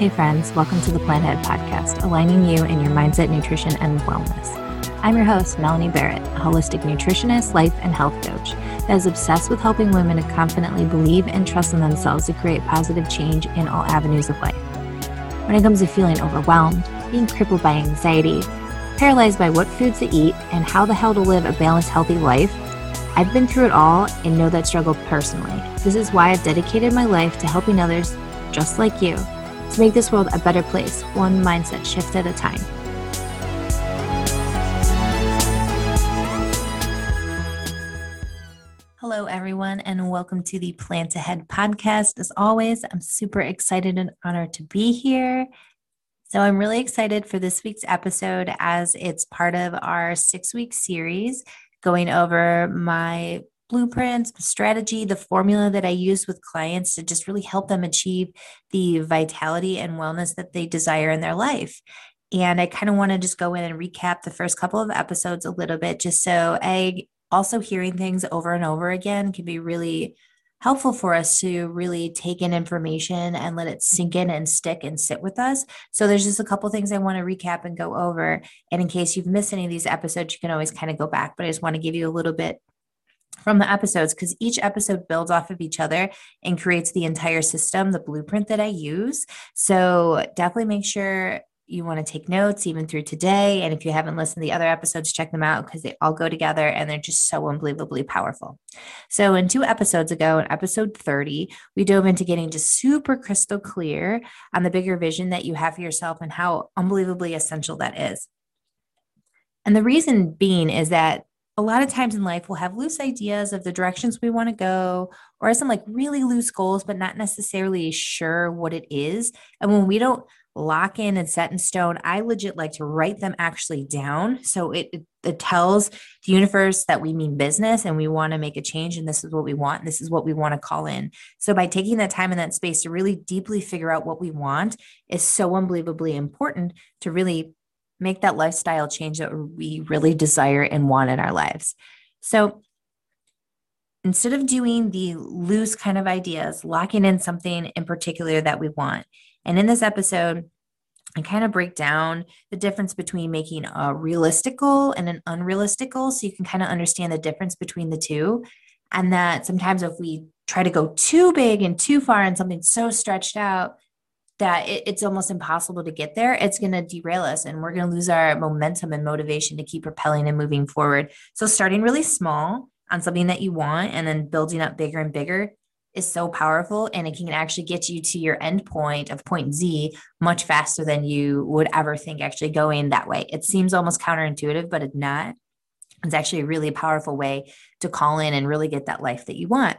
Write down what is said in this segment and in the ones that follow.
Hey, friends, welcome to the Plant Ahead Podcast, aligning you in your mindset, nutrition, and wellness. I'm your host, Melanie Barrett, a holistic nutritionist, life, and health coach that is obsessed with helping women to confidently believe and trust in themselves to create positive change in all avenues of life. When it comes to feeling overwhelmed, being crippled by anxiety, paralyzed by what foods to eat, and how the hell to live a balanced, healthy life, I've been through it all and know that struggle personally. This is why I've dedicated my life to helping others just like you to make this world a better place, one mindset shift at a time. Hello, everyone, and welcome to the Plant Ahead podcast. As always, I'm super excited and honored to be here. So, I'm really excited for this week's episode as it's part of our six week series going over my blueprints, the strategy, the formula that I use with clients to just really help them achieve the vitality and wellness that they desire in their life. And I kind of want to just go in and recap the first couple of episodes a little bit, just so I also hearing things over and over again can be really helpful for us to really take in information and let it sink in and stick and sit with us. So there's just a couple things I want to recap and go over. And in case you've missed any of these episodes, you can always kind of go back, but I just want to give you a little bit from the episodes because each episode builds off of each other and creates the entire system, the blueprint that I use. So definitely make sure you want to take notes even through today. And if you haven't listened to the other episodes, check them out because they all go together and they're just so unbelievably powerful. So, in two episodes ago, in episode 30, we dove into getting just super crystal clear on the bigger vision that you have for yourself and how unbelievably essential that is. And the reason being is that a lot of times in life we'll have loose ideas of the directions we want to go or some like really loose goals but not necessarily sure what it is. And when we don't lock in and set in stone i legit like to write them actually down. So it, it, tells the universe that we mean business and we want to make a change and this is what we want this is what we want to call in. So by taking that time and that space to really deeply figure out what we want is so unbelievably important to really make that lifestyle change that we really desire and want in our lives. So instead of doing the loose kind of ideas, locking in something in particular that we want. And in this episode, I kind of break down the difference between making a realistic goal and an unrealistic goal so you can kind of understand the difference between the two. And that sometimes if we try to go too big and too far and something so stretched out, that it, it's almost impossible to get there, it's going to derail us and we're going to lose our momentum and motivation to keep propelling and moving forward. So, starting really small on something that you want and then building up bigger and bigger is so powerful and it can actually get you to your end point of point Z much faster than you would ever think actually going that way. It seems almost counterintuitive, but it's not. It's actually a really powerful way to call in and really get that life that you want.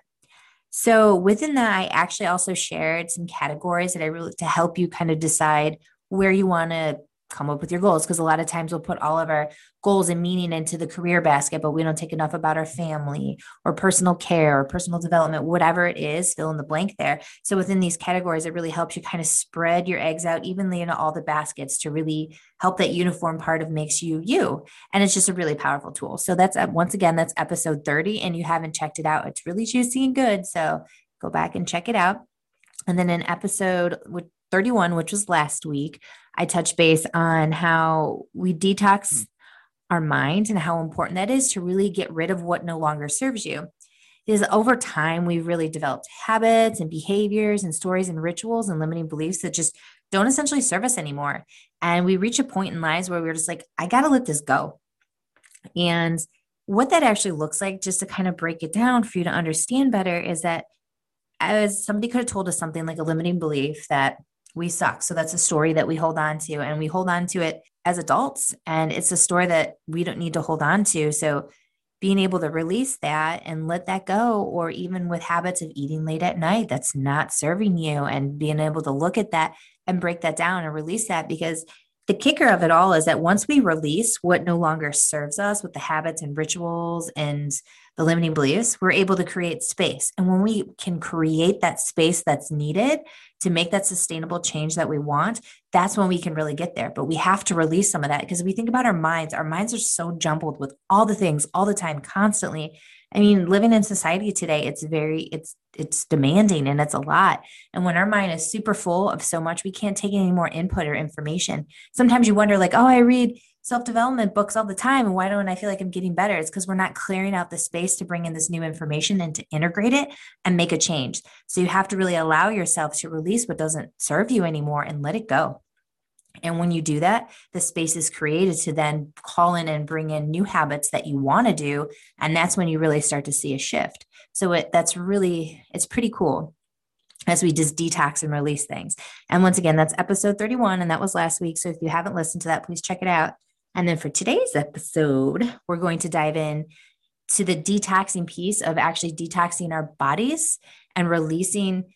So within that, I actually also shared some categories that I really to help you kind of decide where you want to come up with your goals because a lot of times we'll put all of our goals and meaning into the career basket but we don't take enough about our family or personal care or personal development whatever it is fill in the blank there. So within these categories it really helps you kind of spread your eggs out evenly into all the baskets to really help that uniform part of makes you you. And it's just a really powerful tool. So that's uh, once again that's episode 30 and you haven't checked it out. It's really juicy and good. So go back and check it out and then in episode 31 which was last week I touch base on how we detox hmm. our mind and how important that is to really get rid of what no longer serves you. Is over time, we've really developed habits and behaviors and stories and rituals and limiting beliefs that just don't essentially serve us anymore. And we reach a point in lives where we're just like, I got to let this go. And what that actually looks like, just to kind of break it down for you to understand better, is that as somebody could have told us something like a limiting belief that we suck. So that's a story that we hold on to and we hold on to it as adults. And it's a story that we don't need to hold on to. So being able to release that and let that go, or even with habits of eating late at night that's not serving you, and being able to look at that and break that down and release that because the kicker of it all is that once we release what no longer serves us with the habits and rituals and the limiting beliefs, we're able to create space. And when we can create that space that's needed to make that sustainable change that we want, that's when we can really get there. But we have to release some of that because we think about our minds, our minds are so jumbled with all the things all the time, constantly, I mean, living in society today, it's very, it's, it's demanding and it's a lot. And when our mind is super full of so much, we can't take any more input or information. Sometimes you wonder, like, oh, I read self development books all the time. And why don't I feel like I'm getting better? It's because we're not clearing out the space to bring in this new information and to integrate it and make a change. So you have to really allow yourself to release what doesn't serve you anymore and let it go. And when you do that, the space is created to then call in and bring in new habits that you want to do. And that's when you really start to see a shift. So it, that's really, it's pretty cool as we just detox and release things. And once again, that's episode 31. And that was last week. So if you haven't listened to that, please check it out. And then for today's episode, we're going to dive in to the detoxing piece of actually detoxing our bodies and releasing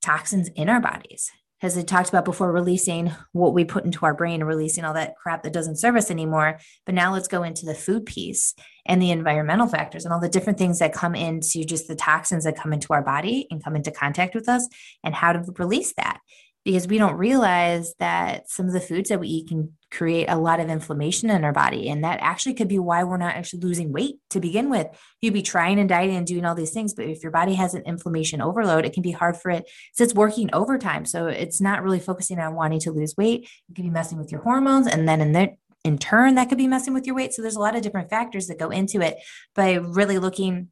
toxins in our bodies. As I talked about before, releasing what we put into our brain and releasing all that crap that doesn't serve us anymore. But now let's go into the food piece and the environmental factors and all the different things that come into just the toxins that come into our body and come into contact with us and how to release that because we don't realize that some of the foods that we eat can create a lot of inflammation in our body. And that actually could be why we're not actually losing weight to begin with. You'd be trying and dieting and doing all these things, but if your body has an inflammation overload, it can be hard for it. So it's working overtime. So it's not really focusing on wanting to lose weight. It could be messing with your hormones. And then in that in turn, that could be messing with your weight. So there's a lot of different factors that go into it by really looking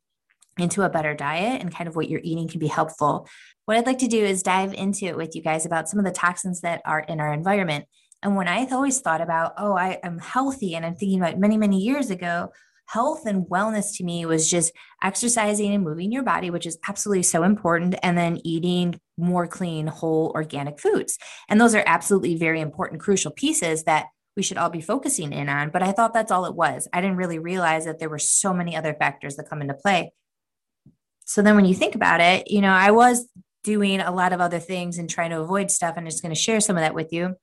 into a better diet and kind of what you're eating can be helpful. What I'd like to do is dive into it with you guys about some of the toxins that are in our environment. And when I've always thought about, oh, I am healthy, and I'm thinking about many, many years ago, health and wellness to me was just exercising and moving your body, which is absolutely so important, and then eating more clean, whole, organic foods. And those are absolutely very important, crucial pieces that we should all be focusing in on. But I thought that's all it was. I didn't really realize that there were so many other factors that come into play. So then when you think about it, you know, I was doing a lot of other things and trying to avoid stuff. And I'm just going to share some of that with you.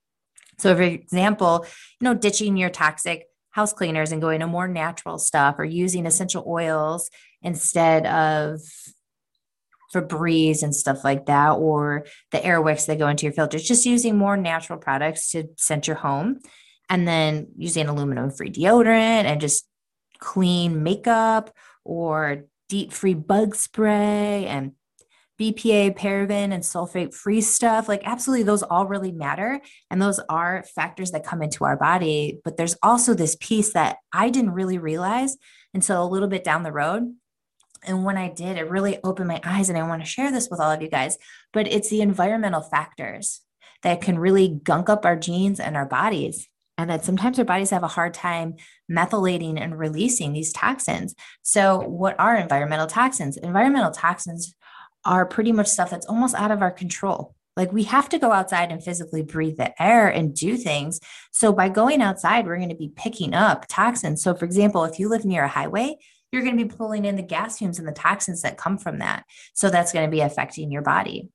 So, for example, you know, ditching your toxic house cleaners and going to more natural stuff or using essential oils instead of Febreze and stuff like that, or the air wicks that go into your filters, just using more natural products to scent your home. And then using aluminum free deodorant and just clean makeup or DEET free bug spray and BPA, paraben, and sulfate free stuff. Like, absolutely, those all really matter. And those are factors that come into our body. But there's also this piece that I didn't really realize until a little bit down the road. And when I did, it really opened my eyes. And I want to share this with all of you guys. But it's the environmental factors that can really gunk up our genes and our bodies and that sometimes our bodies have a hard time methylating and releasing these toxins. So, what are environmental toxins? Environmental toxins are pretty much stuff that's almost out of our control. Like we have to go outside and physically breathe the air and do things. So, by going outside, we're going to be picking up toxins. So, for example, if you live near a highway, you're going to be pulling in the gas fumes and the toxins that come from that. So, that's going to be affecting your body.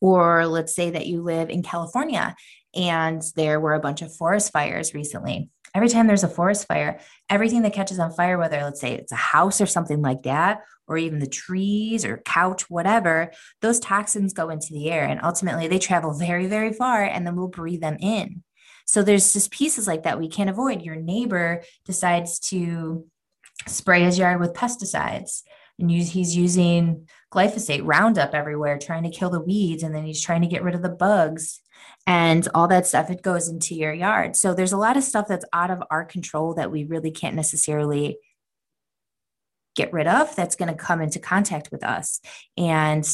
Or let's say that you live in California and there were a bunch of forest fires recently. Every time there's a forest fire, everything that catches on fire, whether let's say it's a house or something like that, or even the trees or couch, whatever, those toxins go into the air and ultimately they travel very, very far and then we'll breathe them in. So there's just pieces like that we can't avoid. Your neighbor decides to spray his yard with pesticides and use, he's using glyphosate roundup everywhere trying to kill the weeds and then he's trying to get rid of the bugs and all that stuff it goes into your yard so there's a lot of stuff that's out of our control that we really can't necessarily get rid of that's going to come into contact with us and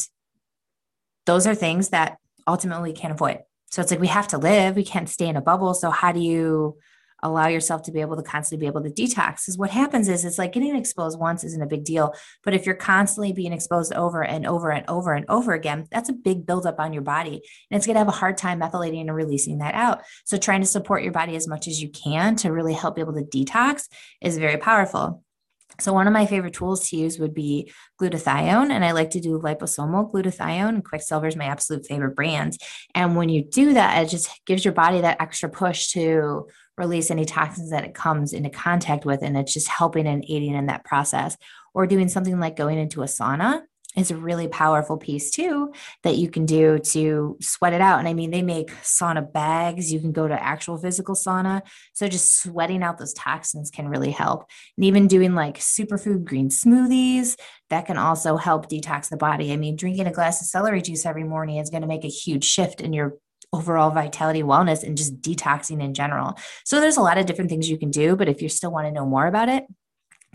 those are things that ultimately can't avoid so it's like we have to live we can't stay in a bubble so how do you allow yourself to be able to constantly be able to detox. Because what happens is it's like getting exposed once isn't a big deal. But if you're constantly being exposed over and over and over and over again, that's a big buildup on your body. And it's going to have a hard time methylating and releasing that out. So trying to support your body as much as you can to really help be able to detox is very powerful. So one of my favorite tools to use would be glutathione, and I like to do liposomal glutathione. Quicksilver is my absolute favorite brand. And when you do that, it just gives your body that extra push to release any toxins that it comes into contact with. And it's just helping and aiding in that process. Or doing something like going into a sauna is a really powerful piece too that you can do to sweat it out. And I mean, they make sauna bags. You can go to actual physical sauna. So just sweating out those toxins can really help. And even doing like superfood green smoothies, that can also help detox the body. I mean, drinking a glass of celery juice every morning is going to make a huge shift in your overall vitality wellness and just detoxing in general. So there's a lot of different things you can do, but if you still want to know more about it,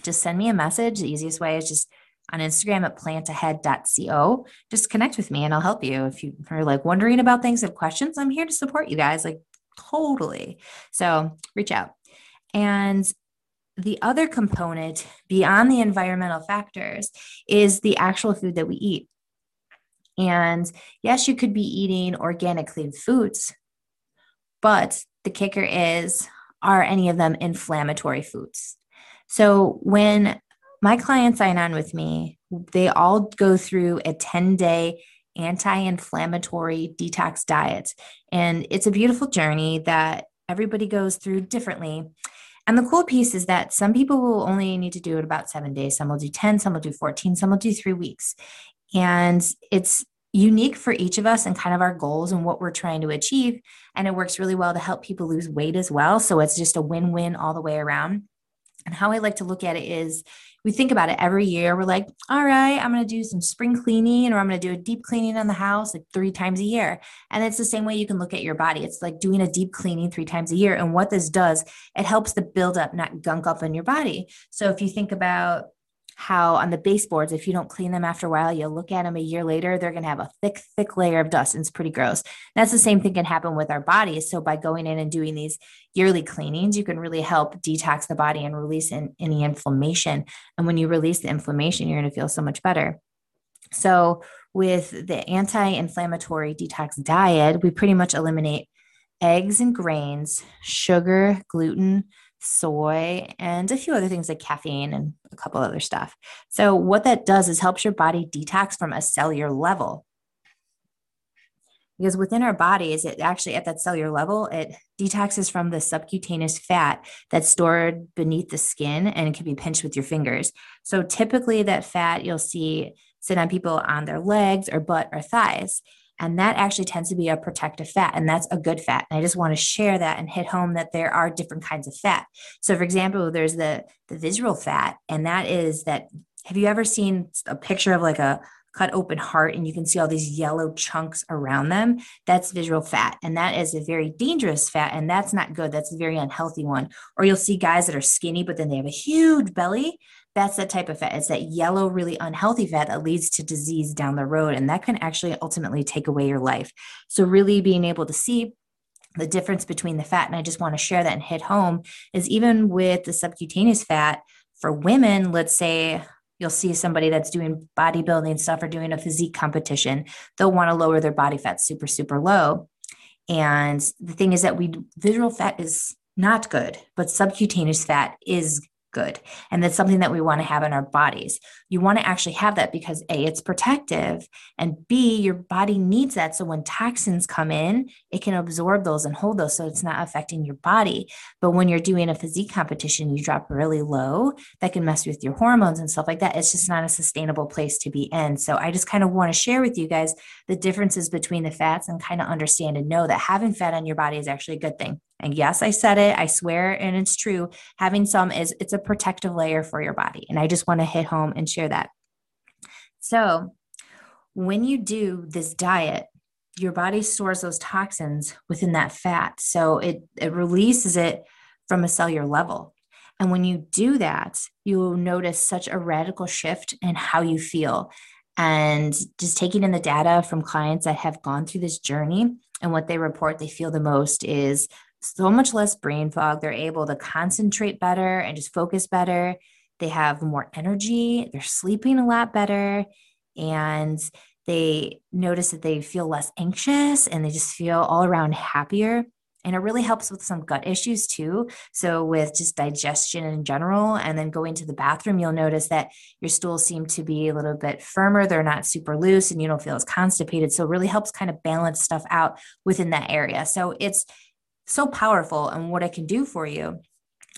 just send me a message. The easiest way is just on Instagram at plantahead.co. Just connect with me and I'll help you. If you are like wondering about things, have questions, I'm here to support you guys, like totally. So reach out. And the other component beyond the environmental factors is the actual food that we eat. And yes, you could be eating organic, clean foods, but the kicker is are any of them inflammatory foods? So when my clients sign on with me, they all go through a 10 day anti inflammatory detox diet. And it's a beautiful journey that everybody goes through differently. And the cool piece is that some people will only need to do it about seven days. Some will do 10, some will do 14, some will do three weeks. And it's unique for each of us and kind of our goals and what we're trying to achieve. And it works really well to help people lose weight as well. So it's just a win win all the way around. And how I like to look at it is we think about it every year. We're like, all right, I'm going to do some spring cleaning or I'm going to do a deep cleaning on the house like three times a year. And it's the same way you can look at your body. It's like doing a deep cleaning three times a year. And what this does, it helps the buildup not gunk up in your body. So if you think about how on the baseboards, if you don't clean them after a while, you'll look at them a year later, they're going to have a thick, thick layer of dust and it's pretty gross. That's the same thing can happen with our bodies. So by going in and doing these yearly cleanings, you can really help detox the body and release in, any inflammation. And when you release the inflammation, you're going to feel so much better. So with the anti-inflammatory detox diet, we pretty much eliminate eggs and grains, sugar, gluten, soy, and a few other things like caffeine and a couple other stuff. So, what that does is helps your body detox from a cellular level. Because within our bodies, it actually at that cellular level, it detoxes from the subcutaneous fat that's stored beneath the skin and it can be pinched with your fingers. So, typically, that fat you'll see sit on people on their legs or butt or thighs. And that actually tends to be a protective fat, and that's a good fat. And I just want to share that and hit home that there are different kinds of fat. So, for example, there's the, the visceral fat, and that is that. Have you ever seen a picture of like a cut open heart and you can see all these yellow chunks around them? That's visceral fat. And that is a very dangerous fat. And that's not good. That's a very unhealthy one. Or you'll see guys that are skinny, but then they have a huge belly that's that type of fat. It's that yellow, really unhealthy fat that leads to disease down the road. And that can actually ultimately take away your life. So, really being able to see the difference between the fat, and I just want to share that and hit home, is even with the subcutaneous fat for women, let's say you'll see somebody that's doing bodybuilding stuff or doing a physique competition, they'll want to lower their body fat super, super low. And the thing is that we visceral fat is not good, but subcutaneous fat is good. And that's something that we want to have in our bodies. You want to actually have that because A, it's protective, and B, your body needs that. So when toxins come in, it can absorb those and hold those so it's not affecting your body. But when you're doing a physique competition, you drop really low, that can mess with your hormones and stuff like that. It's just not a sustainable place to be in. So I just kind of want to share with you guys the differences between the fats and kind of understand and know that having fat on your body is actually a good thing. And yes, I said it, I swear, and it's true. Having some is it's a protective layer for your body. And I just want to hit home and share that. So, when you do this diet, your body stores those toxins within that fat. So it, it releases it from a cellular level. And when you do that, you'll notice such a radical shift in how you feel. And just taking in the data from clients that have gone through this journey and what they report they feel the most is so much less brain fog. They're able to concentrate better and just focus better. They have more energy. They're sleeping a lot better. And they notice that they feel less anxious and they just feel all around happier. And it really helps with some gut issues too. So, with just digestion in general, and then going to the bathroom, you'll notice that your stools seem to be a little bit firmer. They're not super loose and you don't feel as constipated. So, it really helps kind of balance stuff out within that area. So, it's so powerful and what it can do for you.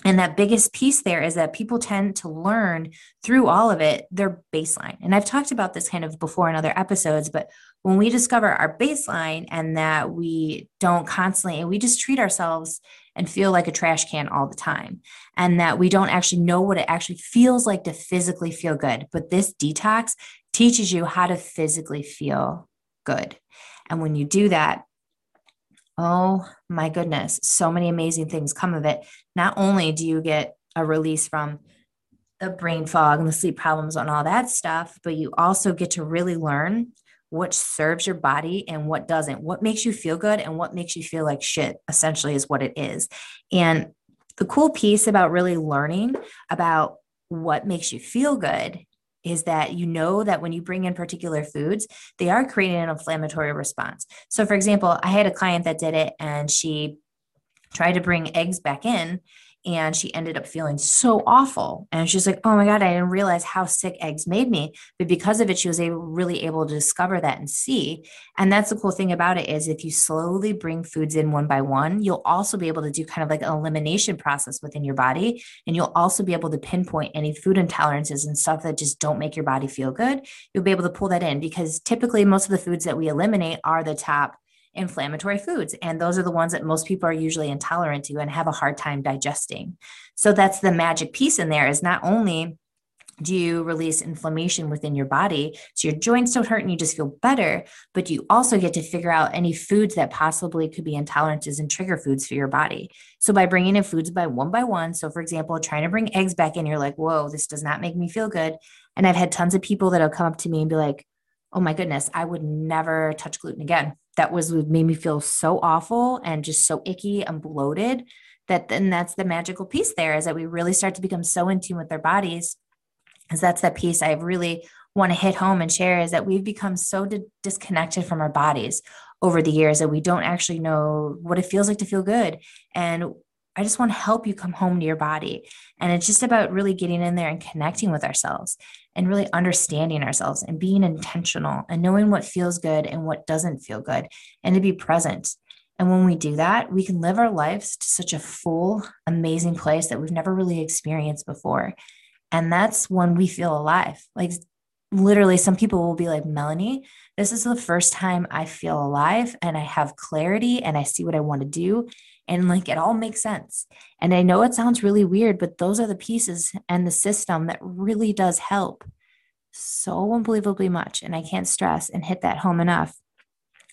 And that biggest piece there is that people tend to learn through all of it their baseline. And I've talked about this kind of before in other episodes, but when we discover our baseline and that we don't constantly, and we just treat ourselves and feel like a trash can all the time, and that we don't actually know what it actually feels like to physically feel good. But this detox teaches you how to physically feel good. And when you do that, oh my goodness, so many amazing things come of it. Not only do you get a release from the brain fog and the sleep problems and all that stuff, but you also get to really learn what serves your body and what doesn't, what makes you feel good and what makes you feel like shit, essentially, is what it is. And the cool piece about really learning about what makes you feel good is that you know that when you bring in particular foods, they are creating an inflammatory response. So, for example, I had a client that did it and she tried to bring eggs back in and she ended up feeling so awful. And she's like oh my god i didn't realize how sick eggs made me. But because of it she was able, really able to discover that and see. And that's the cool thing about it is if you slowly bring foods in one by one you'll also be able to do kind of like an elimination process within your body. And you'll also be able to pinpoint any food intolerances and stuff that just don't make your body feel good. You'll be able to pull that in because typically most of the foods that we eliminate are the top inflammatory foods. And those are the ones that most people are usually intolerant to and have a hard time digesting. So that's the magic piece in there is not only do you release inflammation within your body so your joints don't hurt and you just feel better but you also get to figure out any foods that possibly could be intolerances and trigger foods for your body so by bringing in foods by one by one so for example trying to bring eggs back in you're like whoa this does not make me feel good and i've had tons of people that'll come up to me and be like oh my goodness i would never touch gluten again that was made me feel so awful and just so icky and bloated that then that's the magical piece there is that we really start to become so in tune with our bodies. Because that's that piece i really want to hit home and share is that we've become so di- disconnected from our bodies over the years that we don't actually know what it feels like to feel good. And I just want to help you come home to your body. And it's just about really getting in there and connecting with ourselves and really understanding ourselves and being intentional and knowing what feels good and what doesn't feel good and to be present. And when we do that, we can live our lives to such a full, amazing place that we've never really experienced before. And that's when we feel alive. Like literally, some people will be like, Melanie, this is the first time I feel alive and I have clarity and I see what I want to do and like it all makes sense. And I know it sounds really weird, but those are the pieces and the system that really does help so unbelievably much. And I can't stress and hit that home enough.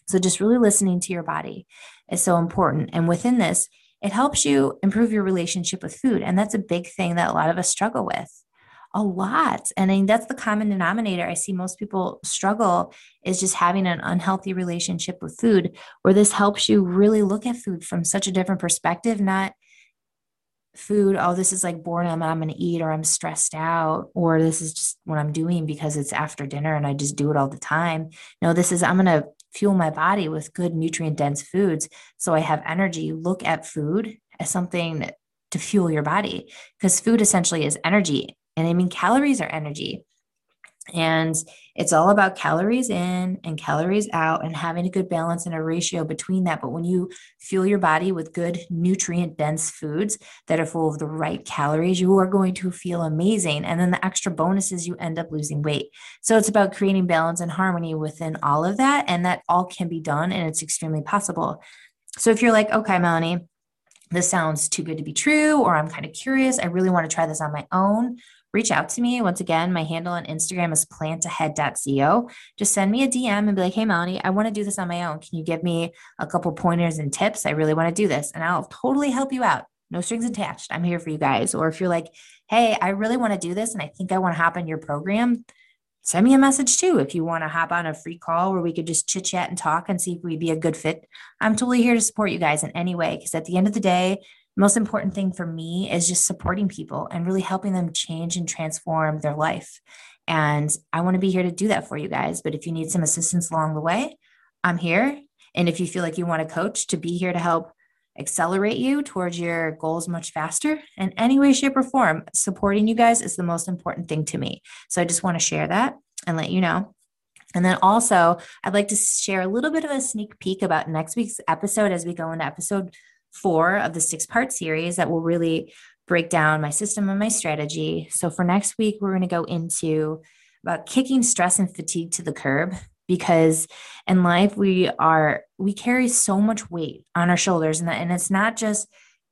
So just really listening to your body is so important. And within this, it helps you improve your relationship with food. And that's a big thing that a lot of us struggle with a lot. And I mean, that's the common denominator. I see most people struggle is just having an unhealthy relationship with food, where this helps you really look at food from such a different perspective, not food, oh, this is like boredom I'm going to eat, or I'm stressed out, or this is just what I'm doing because it's after dinner and I just do it all the time. No, this is, I'm going to fuel my body with good nutrient dense foods so I have energy. Look at food as something to fuel your body because food essentially is energy and I mean, calories are energy. And it's all about calories in and calories out and having a good balance and a ratio between that. But when you fuel your body with good nutrient dense foods that are full of the right calories, you are going to feel amazing. And then the extra bonuses, you end up losing weight. So it's about creating balance and harmony within all of that. And that all can be done and it's extremely possible. So if you're like, okay, Melanie, this sounds too good to be true, or I'm kind of curious, I really want to try this on my own reach out to me. Once again, my handle on Instagram is plantahead.co. Just send me a DM and be like, hey, Melanie, I want to do this on my own. Can you give me a couple pointers and tips? I really want to do this. And I'll totally help you out. No strings attached. I'm here for you guys. Or if you're like, hey, I really want to do this and I think I want to hop in your program, send me a message too. If you want to hop on a free call where we could just chit chat and talk and see if we'd be a good fit, I'm totally here to support you guys in any way. Because at the end of the day, most important thing for me is just supporting people and really helping them change and transform their life. And I want to be here to do that for you guys. But if you need some assistance along the way, I'm here. And if you feel like you want a coach to be here to help accelerate you towards your goals much faster in any way, shape, or form, supporting you guys is the most important thing to me. So I just want to share that and let you know. And then also, I'd like to share a little bit of a sneak peek about next week's episode as we go into episode four of the six part series that will really break down my system and my strategy. So for next week, we're going to go into about kicking stress and fatigue to the curb because in life we are we carry so much weight on our shoulders and, that, and it's not just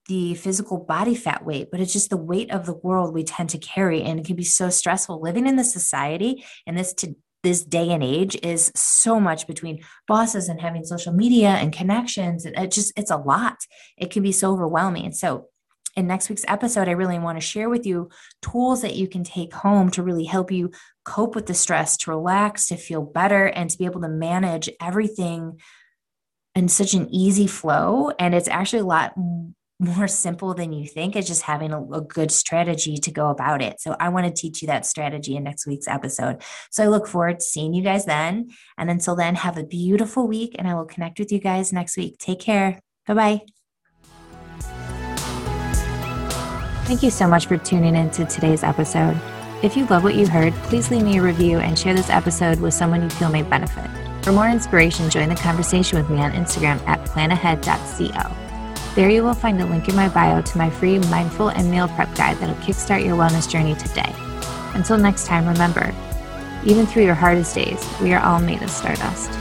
the physical body fat weight but it's just the weight of the world we tend to carry and it can be so stressful living in this society and this to this day and age is so much between bosses and having social media and connections and it just it's a lot it can be so overwhelming so in next week's episode, I really want to share with you tools that you can take home to really help you cope with the stress, to relax, to feel better, and to be able to manage everything in such an easy flow. And it's actually a lot more simple than you think. It's just having a, a, good strategy to go about it. So I want to teach you that strategy in next week's episode. So I look forward to seeing you guys then. And until then, have a beautiful week, and I will connect with you guys next week. Take care. Bye bye. Thank you so much for tuning in to today's episode. If you love what you heard, please leave me a review and share this episode with someone you feel may benefit. For more inspiration, join the conversation with me on Instagram at plantahead.co. There you will find a link in my bio to my free mindful and meal prep guide that'll kickstart your wellness journey today. Until next time, remember, even through your hardest days, we are all made of stardust.